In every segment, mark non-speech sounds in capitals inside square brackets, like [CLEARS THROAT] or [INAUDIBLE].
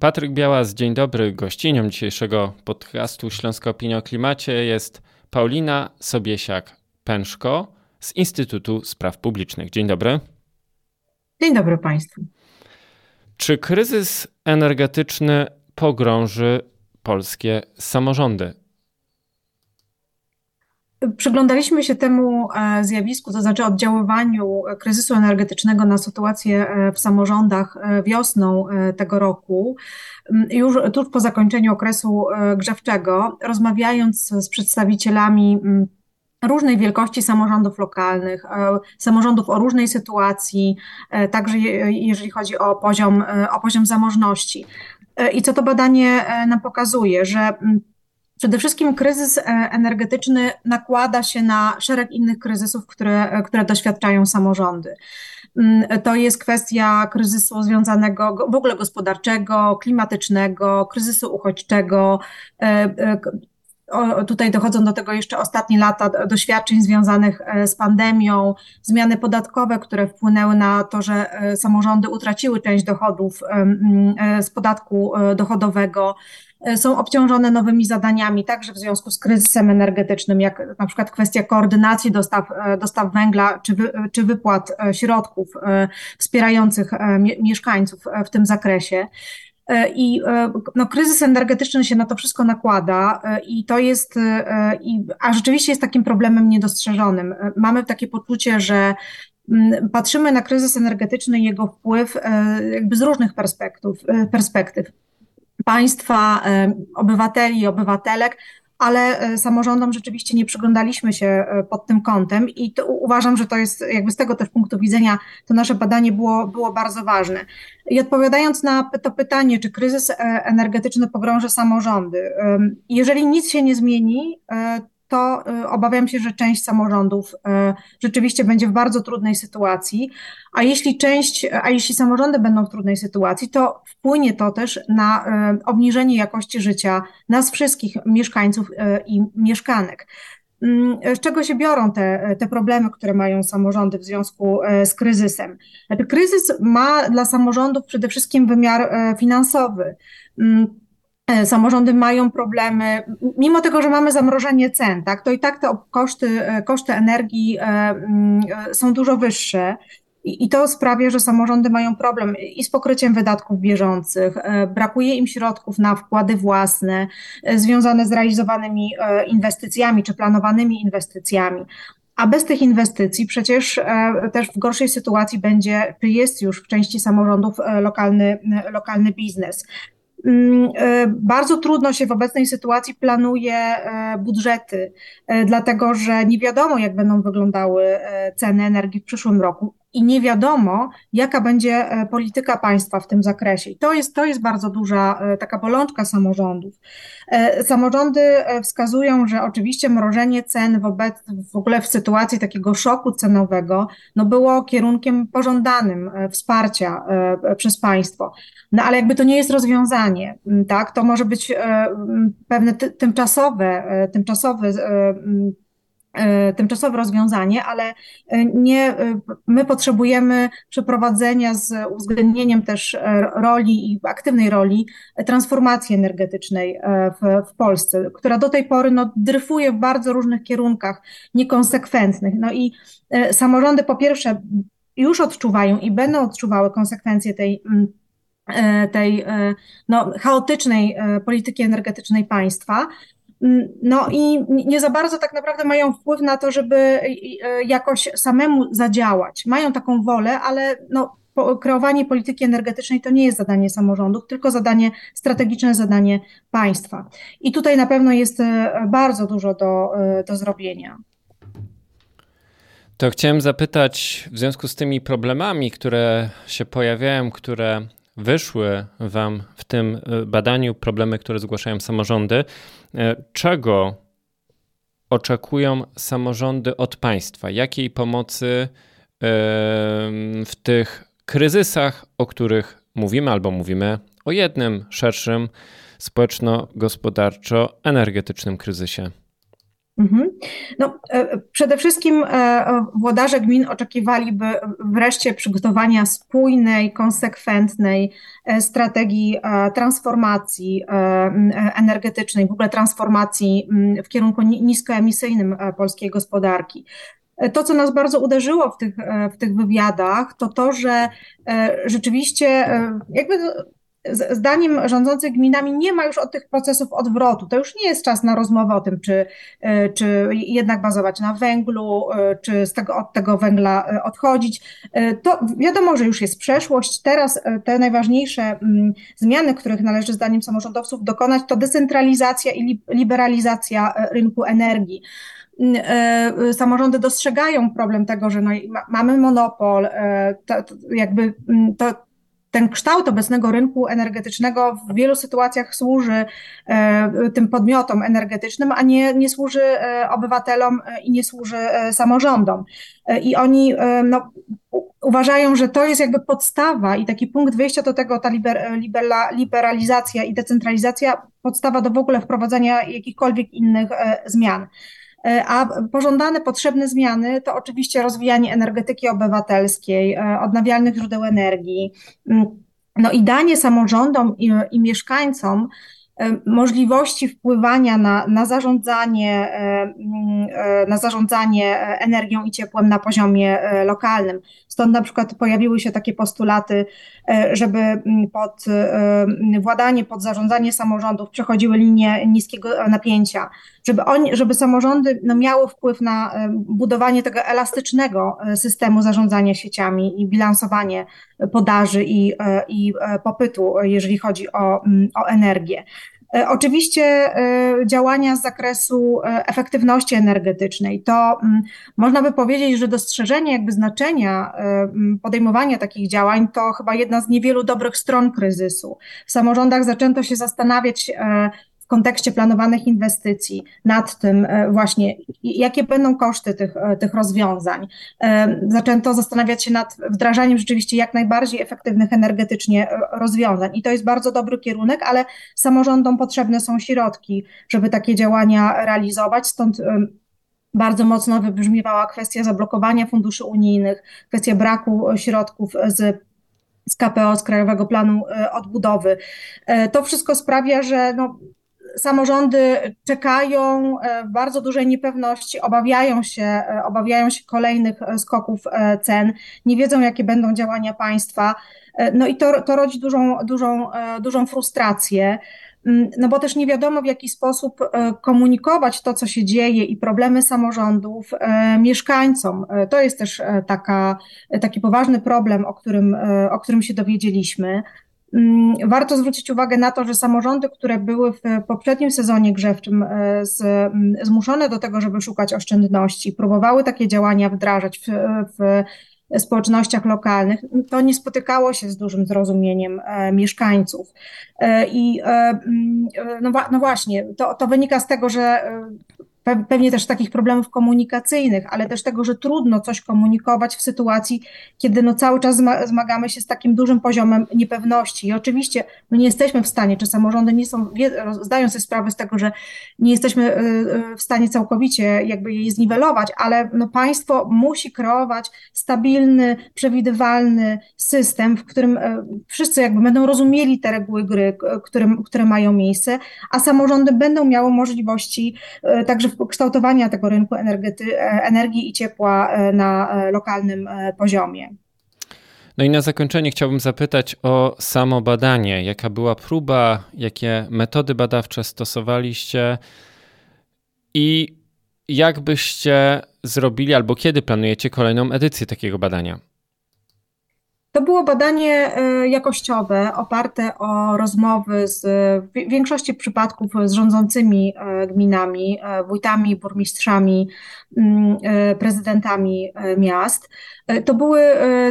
Patryk Białas, dzień dobry. Gościnią dzisiejszego podcastu Śląska Opinia o Klimacie jest Paulina Sobiesiak-Pęszko z Instytutu Spraw Publicznych. Dzień dobry. Dzień dobry Państwu. Czy kryzys energetyczny pogrąży polskie samorządy? Przyglądaliśmy się temu e, zjawisku, to znaczy oddziaływaniu kryzysu energetycznego na sytuację e, w samorządach e, wiosną tego roku, już tuż po zakończeniu okresu grzewczego, rozmawiając z przedstawicielami różnej wielkości samorządów lokalnych, samorządów o różnej sytuacji, także jeżeli chodzi o poziom, o poziom zamożności. I co to badanie nam pokazuje, że Przede wszystkim kryzys e, energetyczny nakłada się na szereg innych kryzysów, które, e, które doświadczają samorządy. Mm, to jest kwestia kryzysu związanego w ogóle gospodarczego, klimatycznego, kryzysu uchodźczego. E, tutaj dochodzą do tego jeszcze ostatnie lata doświadczeń związanych z pandemią, zmiany podatkowe, które wpłynęły na to, że samorządy utraciły część dochodów z podatku dochodowego. E, są obciążone nowymi zadaniami, także w związku z kryzysem energetycznym, jak na przykład kwestia koordynacji dostaw, e, dostaw węgla czy, wy, czy wypłat e, środków wspierających mieszkańców w tym zakresie. I no, kryzys energetyczny się na to wszystko nakłada i to jest, a rzeczywiście jest takim problemem niedostrzeżonym. Mamy takie poczucie, że mm, patrzymy na kryzys energetyczny i jego wpływ jakby z różnych perspektyw. perspektyw państwa, obywateli i obywatelek, ale e, samorządom rzeczywiście nie przyglądaliśmy się e, pod tym kątem i to, uważam, że to jest jakby z tego też punktu widzenia to nasze badanie było, było bardzo ważne. I odpowiadając na to pytanie, czy kryzys e, energetyczny pogrąży samorządy, jeżeli nic się nie zmieni, to y, obawiam się, że część samorządów y, rzeczywiście będzie w bardzo trudnej sytuacji, a jeśli część, a jeśli samorządy będą w trudnej sytuacji, to wpłynie to też na y, obniżenie jakości życia nas wszystkich mieszkańców i mieszkanek. Mm, z czego się biorą te, te problemy, które mają samorządy w związku z kryzysem? Znaczy, kryzys ma dla samorządów przede wszystkim wymiar finansowy mm, samorządy mają problemy, mimo tego, że mamy zamrożenie cen, tak, to i tak te koszty, e, koszty energii e, mm, są dużo wyższe. I to sprawia, że samorządy mają problem i z pokryciem wydatków bieżących, brakuje im środków na wkłady własne związane z realizowanymi inwestycjami czy planowanymi inwestycjami. A bez tych inwestycji przecież też w gorszej sytuacji będzie, jest już w części samorządów lokalny, lokalny biznes. Mm, e, bardzo trudno się w obecnej sytuacji planuje e, budżety, e, dlatego że nie wiadomo, jak będą wyglądały ceny energii w przyszłym roku i nie wiadomo, jaka będzie polityka państwa w tym zakresie. I to jest, to jest bardzo duża taka bolączka samorządów. Samorządy wskazują, że oczywiście mrożenie cen wobec, w ogóle w sytuacji takiego szoku cenowego no było kierunkiem pożądanym wsparcia przez państwo. No ale jakby to nie jest rozwiązanie, tak? To może być e, pewne tymczasowe, e, tymczasowe e, tymczasowe rozwiązanie, ale nie, my potrzebujemy przeprowadzenia z uwzględnieniem też roli i aktywnej roli transformacji energetycznej w, w Polsce, która do tej pory no, dryfuje w bardzo różnych kierunkach, niekonsekwentnych. No i samorządy po pierwsze już odczuwają i będą odczuwały konsekwencje tej E, tej e, no, chaotycznej e, polityki energetycznej państwa. Mm, no i nie za bardzo tak naprawdę mają wpływ na to, żeby jakoś samemu zadziałać. Mają taką wolę, ale no, kreowanie polityki energetycznej to nie jest zadanie samorządów, tylko zadanie strategiczne, zadanie państwa. I tutaj na pewno jest bardzo dużo do, do zrobienia. To chciałem zapytać w związku z tymi problemami, które się pojawiają, które wyszły Wam w tym e, badaniu problemy, które zgłaszają samorządy, e, czego oczekują samorządy od państwa? Jakiej pomocy w tych kryzysach, o których mówimy, albo mówimy o jednym szerszym społeczno-gospodarczo-energetycznym kryzysie? Mhm. No, e, przede wszystkim e, włodarze gmin oczekiwaliby wreszcie przygotowania spójnej, konsekwentnej e, strategii transformacji energetycznej, w ogóle transformacji w kierunku niskoemisyjnym polskiej gospodarki. To, co nas bardzo uderzyło w tych, w tych wywiadach, to to, że rzeczywiście jakby zdaniem rządzących gminami nie ma już od tych procesów odwrotu. To już nie jest czas na rozmowę o tym, czy, e, czy jednak bazować na węglu, e, czy z tego, od tego węgla e, odchodzić. To wiadomo, że już jest przeszłość. Teraz te najważniejsze mm, zmiany, których należy zdaniem samorządowców dokonać, to decentralizacja i liberalizacja rynku energii mm, samorządy dostrzegają problem tego, że no, mamy monopol, to, jakby mm, to, ten kształt obecnego rynku energetycznego w wielu sytuacjach służy e, tym podmiotom energetycznym, a nie, nie służy e, obywatelom e, i nie służy samorządom. I oni no, uważają, że to jest jakby podstawa i taki punkt wyjścia do tego, ta liber, liberalizacja i decentralizacja, podstawa do w ogóle wprowadzania jakichkolwiek innych zmian. E, a pożądane, potrzebne zmiany to oczywiście rozwijanie energetyki obywatelskiej, e, odnawialnych źródeł energii, mm, no i danie samorządom i, i mieszkańcom możliwości wpływania na, na, zarządzanie, e, mm, e, na zarządzanie energią i ciepłem na poziomie lokalnym. Stąd na przykład pojawiły się takie postulaty, żeby mm, pod mm, władanie, pod zarządzanie samorządów przechodziły linie niskiego napięcia, żeby, oni, żeby samorządy no, miały wpływ na budowanie tego elastycznego systemu zarządzania sieciami i bilansowanie podaży i, i popytu, jeżeli chodzi o, o energię. E, oczywiście e, działania z zakresu e, efektywności energetycznej. To mm, można by powiedzieć, że dostrzeżenie jakby znaczenia podejmowania takich działań to chyba jedna z niewielu dobrych stron kryzysu. W samorządach zaczęto się zastanawiać, kontekście planowanych inwestycji, nad tym e, właśnie, jakie będą koszty tych, e, tych rozwiązań. E, zaczęto zastanawiać się nad wdrażaniem rzeczywiście jak najbardziej efektywnych energetycznie rozwiązań. I to jest bardzo dobry kierunek, ale samorządom potrzebne są środki, żeby takie działania realizować. Stąd bardzo mocno wybrzmiewała kwestia zablokowania funduszy unijnych, kwestia braku środków z z KPO, z Krajowego Planu Odbudowy. To wszystko sprawia, że no, samorządy czekają e, w bardzo dużej niepewności, obawiają się, e, obawiają się kolejnych e, skoków cen, nie wiedzą, jakie będą działania państwa. No i to, to rodzi dużą, dużą, dużą frustrację. Mm, no bo też nie wiadomo, w jaki sposób komunikować to, co się dzieje i problemy samorządów mieszkańcom. To jest też taka, taki poważny problem, o którym, o którym się dowiedzieliśmy. Mm, warto zwrócić uwagę na to, że samorządy, które były w poprzednim sezonie grzewczym e, z, mm, zmuszone do tego, żeby szukać oszczędności, próbowały takie działania wdrażać w, w społecznościach lokalnych, to nie spotykało się z dużym zrozumieniem e, mieszkańców. E, I mm, no, no, właśnie, to, to wynika z tego, że pewnie też takich problemów komunikacyjnych, ale też tego, że trudno coś komunikować w sytuacji, kiedy no cały czas zmagamy się z takim dużym poziomem niepewności. I oczywiście no nie jesteśmy w stanie, czy samorządy nie są, zdają sobie sprawę z tego, że nie jesteśmy y, y, w stanie całkowicie jakby jej zniwelować, ale no państwo musi kreować stabilny, przewidywalny system, w którym y, wszyscy jakby będą rozumieli te reguły gry, które, które mają miejsce, a samorządy będą miały możliwości także kształtowania tego rynku energety, energii i ciepła e, na e, lokalnym e, poziomie. No i na zakończenie chciałbym zapytać o samo badanie. Jaka była próba, jakie metody badawcze stosowaliście i jak byście zrobili albo kiedy planujecie kolejną edycję takiego badania? To było badanie e, jakościowe, oparte o rozmowy z w większości przypadków z rządzącymi e, gminami, e, wójtami, burmistrzami, mm, prezydentami miast. To były,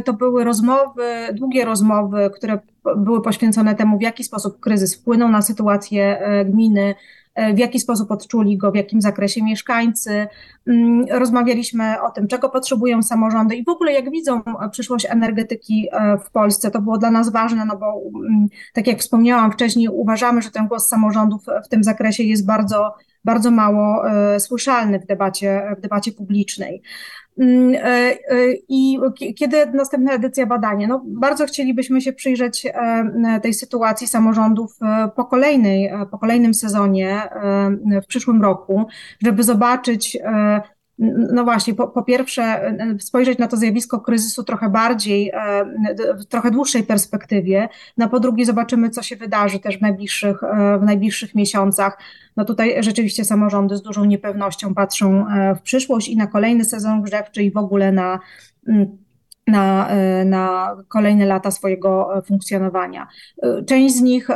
to były rozmowy, długie rozmowy, które były poświęcone temu, w jaki sposób kryzys wpłynął na sytuację gminy, E, w jaki sposób odczuli go, w jakim zakresie mieszkańcy. Mm, rozmawialiśmy o tym, czego potrzebują samorządy i w ogóle jak widzą przyszłość energetyki e, w Polsce. To było dla nas ważne, no bo mm, tak jak wspomniałam wcześniej, uważamy, że ten głos samorządów w tym zakresie jest bardzo bardzo mało słyszalny w debacie, w debacie publicznej. Mm, I kiedy następna edycja badania? No, bardzo chcielibyśmy się przyjrzeć tej sytuacji samorządów po, kolejnej, po kolejnym sezonie w przyszłym roku, żeby zobaczyć, no właśnie, po, po, pierwsze, e, spojrzeć na to zjawisko kryzysu trochę bardziej, e, w trochę dłuższej perspektywie. No po drugie, zobaczymy, co się wydarzy też w najbliższych, e, w najbliższych miesiącach. No tutaj rzeczywiście samorządy z dużą niepewnością patrzą w przyszłość i na kolejny sezon grzewczy i w ogóle na na, na kolejne lata swojego funkcjonowania. Część z nich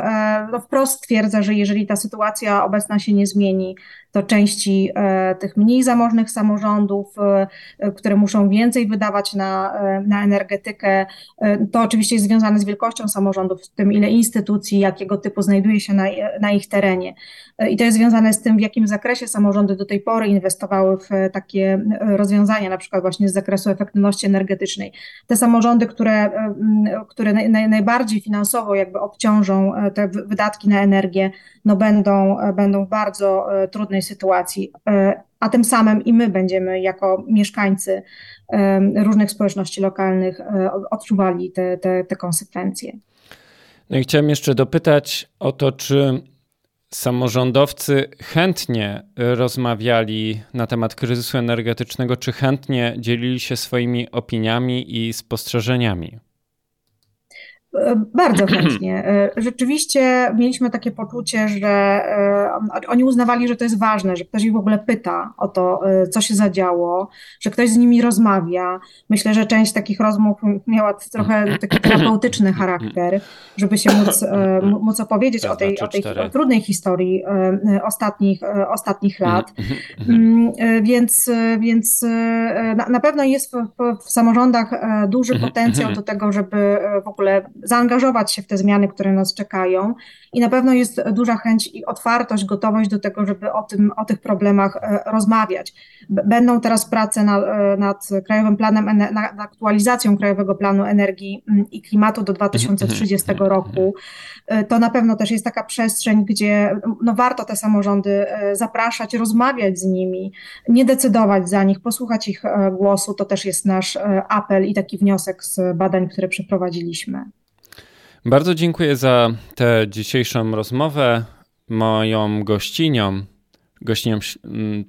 no, wprost stwierdza, że jeżeli ta sytuacja obecna się nie zmieni, to części e, tych mniej zamożnych samorządów, e, które muszą więcej wydawać na, e, na energetykę. To oczywiście jest związane z wielkością samorządów, z tym ile instytucji, jakiego typu znajduje się na, na ich terenie. I to jest związane z tym, w jakim zakresie samorządy do tej pory inwestowały w takie rozwiązania, na przykład właśnie z zakresu efektywności energetycznej. Te samorządy, które, które naj, najbardziej finansowo jakby obciążą te wydatki na energię, no będą, będą w bardzo trudnej sytuacji, e, a tym samym i my będziemy jako mieszkańcy e, różnych społeczności lokalnych e, odczuwali te, te, te konsekwencje. No i chciałem jeszcze dopytać o to, czy samorządowcy chętnie rozmawiali na temat kryzysu energetycznego, czy chętnie dzielili się swoimi opiniami i spostrzeżeniami? Bardzo [CLEARS THROAT] chętnie. E, rzeczywiście mieliśmy takie poczucie, że e, oni uznawali, że to jest ważne, że ktoś ich w ogóle pyta o to, e, co się zadziało, że ktoś z nimi rozmawia. Myślę, że część takich rozmów miała trochę taki terapeutyczny charakter, żeby się móc, móc opowiedzieć o tej, o tej trudnej historii ostatnich, ostatnich lat. Więc, więc na, na pewno jest w, w samorządach duży potencjał do tego, żeby w ogóle zaangażować się w te zmiany, które nas czekają i na pewno jest duża chęć i otwartość, gotowość do tego, żeby o, tym, o tych problemach e, rozmawiać. Będą teraz prace nad, e, nad Krajowym Planem, nad aktualizacją Krajowego Planu Energii mm, i Klimatu do 2030 mhm. roku. E, to na pewno też jest taka przestrzeń, gdzie no, warto te samorządy zapraszać, rozmawiać z nimi, nie decydować za nich, posłuchać ich głosu. To też jest nasz apel i taki wniosek z badań, które przeprowadziliśmy. Bardzo dziękuję za tę dzisiejszą rozmowę. Moją gościnią, gościnią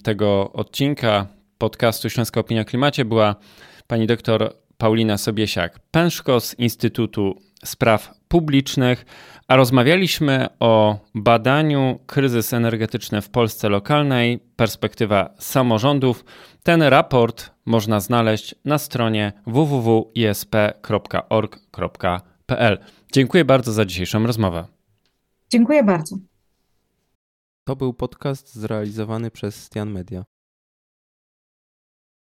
tego odcinka podcastu Śląska Opinia o Klimacie była pani doktor Paulina Sobiesiak-Pęszko z Instytutu Spraw Publicznych, a rozmawialiśmy o badaniu kryzys energetyczny w Polsce lokalnej, perspektywa samorządów. Ten raport można znaleźć na stronie www.isp.org.pl. Dziękuję bardzo za dzisiejszą rozmowę. Dziękuję bardzo. To był podcast zrealizowany przez Stian Media.